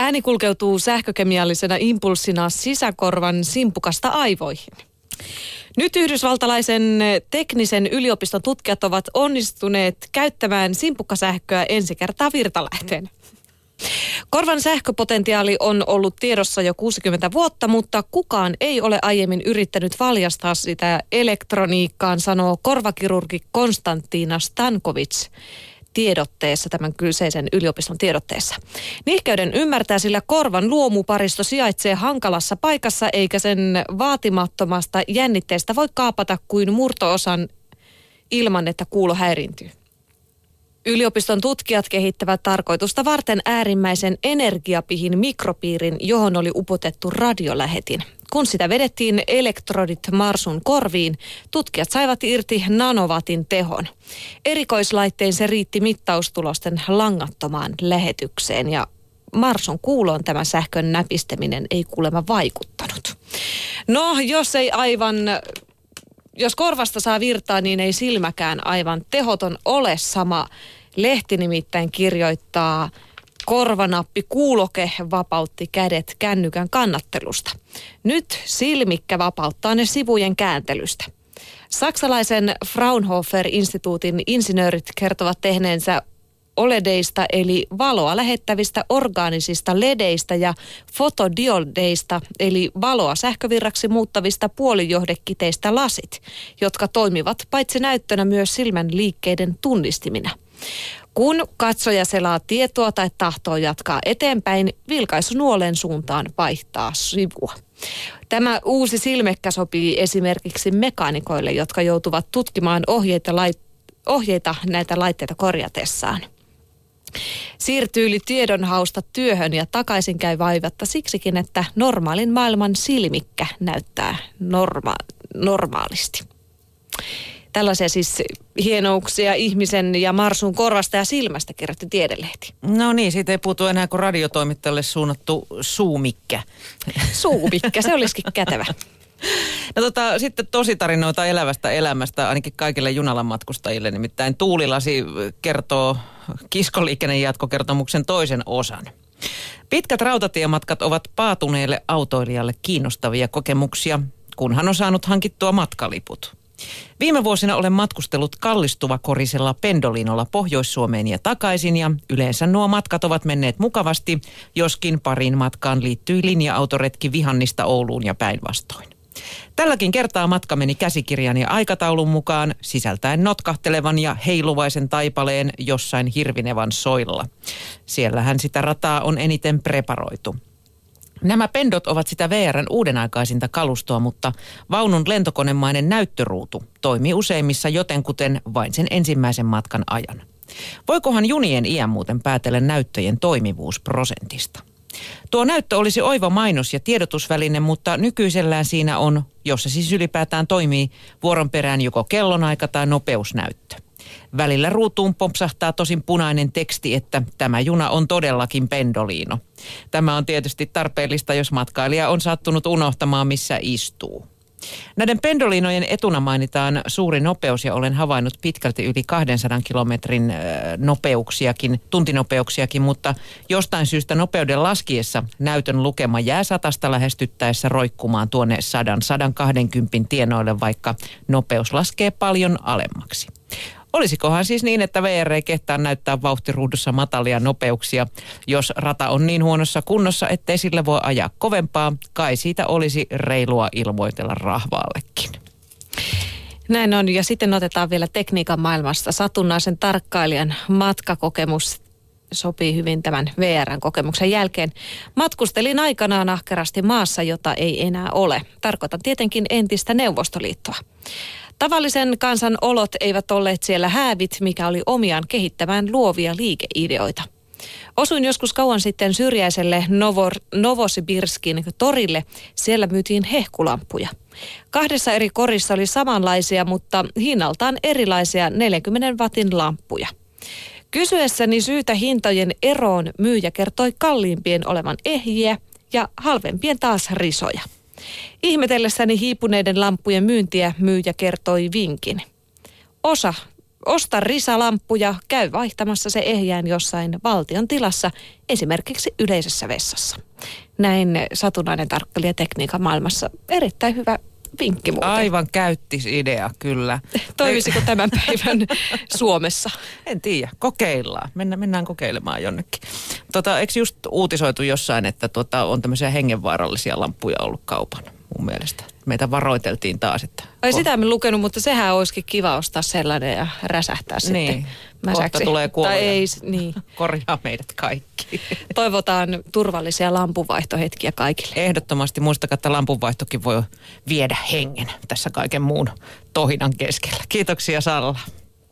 Ääni kulkeutuu sähkökemiallisena impulssina sisäkorvan simpukasta aivoihin. Nyt yhdysvaltalaisen teknisen yliopiston tutkijat ovat onnistuneet käyttämään simpukkasähköä ensi kertaa virtalähteenä. Korvan sähköpotentiaali on ollut tiedossa jo 60 vuotta, mutta kukaan ei ole aiemmin yrittänyt valjastaa sitä elektroniikkaan, sanoo korvakirurgi Konstantiina Stankovic tiedotteessa, tämän kyseisen yliopiston tiedotteessa. Nihkeyden ymmärtää, sillä korvan luomuparisto sijaitsee hankalassa paikassa, eikä sen vaatimattomasta jännitteestä voi kaapata kuin murtoosan ilman, että kuulo häiriintyy. Yliopiston tutkijat kehittävät tarkoitusta varten äärimmäisen energiapihin mikropiirin, johon oli upotettu radiolähetin. Kun sitä vedettiin elektrodit Marsun korviin, tutkijat saivat irti nanovatin tehon. Erikoislaittein se riitti mittaustulosten langattomaan lähetykseen ja Marsun kuuloon tämä sähkön näpistäminen ei kuulemma vaikuttanut. No, jos ei aivan jos korvasta saa virtaa, niin ei silmäkään aivan tehoton ole sama. Lehti nimittäin kirjoittaa, korvanappi kuuloke vapautti kädet kännykän kannattelusta. Nyt silmikkä vapauttaa ne sivujen kääntelystä. Saksalaisen Fraunhofer-instituutin insinöörit kertovat tehneensä OLEDeista eli valoa lähettävistä orgaanisista ledeistä ja fotodiodeista eli valoa sähkövirraksi muuttavista puolijohdekiteistä lasit, jotka toimivat paitsi näyttönä myös silmän liikkeiden tunnistimina. Kun katsoja selaa tietoa tai tahtoo jatkaa eteenpäin, vilkaisu nuolen suuntaan vaihtaa sivua. Tämä uusi silmekkä sopii esimerkiksi mekaanikoille, jotka joutuvat tutkimaan ohjeita, lait- ohjeita näitä laitteita korjatessaan. Siirtyy tiedonhausta työhön ja takaisin käy vaivatta siksikin, että normaalin maailman silmikkä näyttää norma- normaalisti. Tällaisia siis hienouksia ihmisen ja Marsun korvasta ja silmästä kirjoitti Tiedelehti. No niin, siitä ei puutu enää kuin radiotoimittajalle suunnattu suumikkä. Suumikkä, se olisikin kätevä. No tota, sitten tositarinoita elävästä elämästä ainakin kaikille Junalan matkustajille. Nimittäin Tuulilasi kertoo kiskoliikenen jatkokertomuksen toisen osan. Pitkät rautatiematkat ovat paatuneelle autoilijalle kiinnostavia kokemuksia, kunhan on saanut hankittua matkaliput. Viime vuosina olen matkustellut kallistuvakorisella pendolinolla Pohjois-Suomeen ja takaisin ja yleensä nuo matkat ovat menneet mukavasti, joskin parin matkaan liittyi linja-autoretki Vihannista Ouluun ja päinvastoin. Tälläkin kertaa matka meni käsikirjan ja aikataulun mukaan sisältäen notkahtelevan ja heiluvaisen taipaleen jossain Hirvinevan soilla. Siellähän sitä rataa on eniten preparoitu. Nämä pendot ovat sitä VRn uudenaikaisinta kalustoa, mutta vaunun lentokonemainen näyttöruutu toimii useimmissa jotenkuten vain sen ensimmäisen matkan ajan. Voikohan junien iän muuten päätellä näyttöjen toimivuusprosentista? Tuo näyttö olisi oiva mainos ja tiedotusväline, mutta nykyisellään siinä on, jos se siis ylipäätään toimii, vuoron perään joko kellonaika tai nopeusnäyttö. Välillä ruutuun pompsahtaa tosin punainen teksti, että tämä juna on todellakin pendoliino. Tämä on tietysti tarpeellista, jos matkailija on sattunut unohtamaan, missä istuu. Näiden pendolinojen etuna mainitaan suuri nopeus ja olen havainnut pitkälti yli 200 kilometrin nopeuksiakin, tuntinopeuksiakin, mutta jostain syystä nopeuden laskiessa näytön lukema jää satasta lähestyttäessä roikkumaan tuonne 100-120 tienoille, vaikka nopeus laskee paljon alemmaksi. Olisikohan siis niin, että VR ei kehtaa näyttää vauhtiruudussa matalia nopeuksia, jos rata on niin huonossa kunnossa, ettei sille voi ajaa kovempaa, kai siitä olisi reilua ilmoitella rahvaallekin. Näin on, ja sitten otetaan vielä tekniikan maailmasta satunnaisen tarkkailijan matkakokemus sopii hyvin tämän VRn kokemuksen jälkeen. Matkustelin aikanaan ahkerasti maassa, jota ei enää ole. Tarkoitan tietenkin entistä Neuvostoliittoa. Tavallisen kansan olot eivät olleet siellä häävit, mikä oli omiaan kehittämään luovia liikeideoita. Osuin joskus kauan sitten syrjäiselle Novor, Novosibirskin torille. Siellä myytiin hehkulampuja. Kahdessa eri korissa oli samanlaisia, mutta hinnaltaan erilaisia 40 watin lamppuja. Kysyessäni syytä hintojen eroon myyjä kertoi kalliimpien olevan ehjiä ja halvempien taas risoja. Ihmetellessäni hiipuneiden lampujen myyntiä myyjä kertoi vinkin. Osa Osta risalamppuja, käy vaihtamassa se ehjään jossain valtion tilassa, esimerkiksi yleisessä vessassa. Näin satunnainen tarkkailija tekniikan maailmassa. Erittäin hyvä vinkki muuten. Aivan käyttis idea, kyllä. Toimisiko tämän päivän Suomessa? En tiedä, kokeillaan. Mennään, mennään kokeilemaan jonnekin. Tota, eikö just uutisoitu jossain, että tota, on tämmöisiä hengenvaarallisia lamppuja ollut kaupan mun mielestä? Meitä varoiteltiin taas, että... Ai sitä en lukenut, mutta sehän olisikin kiva ostaa sellainen ja räsähtää niin. sitten mäsäksi. Kohta tulee kuolia. Tai ei, niin. Korjaa meidät kaikki. Toivotaan turvallisia lampunvaihtohetkiä kaikille. Ehdottomasti muistakaa, että lampunvaihtokin voi viedä hengen tässä kaiken muun tohinan keskellä. Kiitoksia Salla.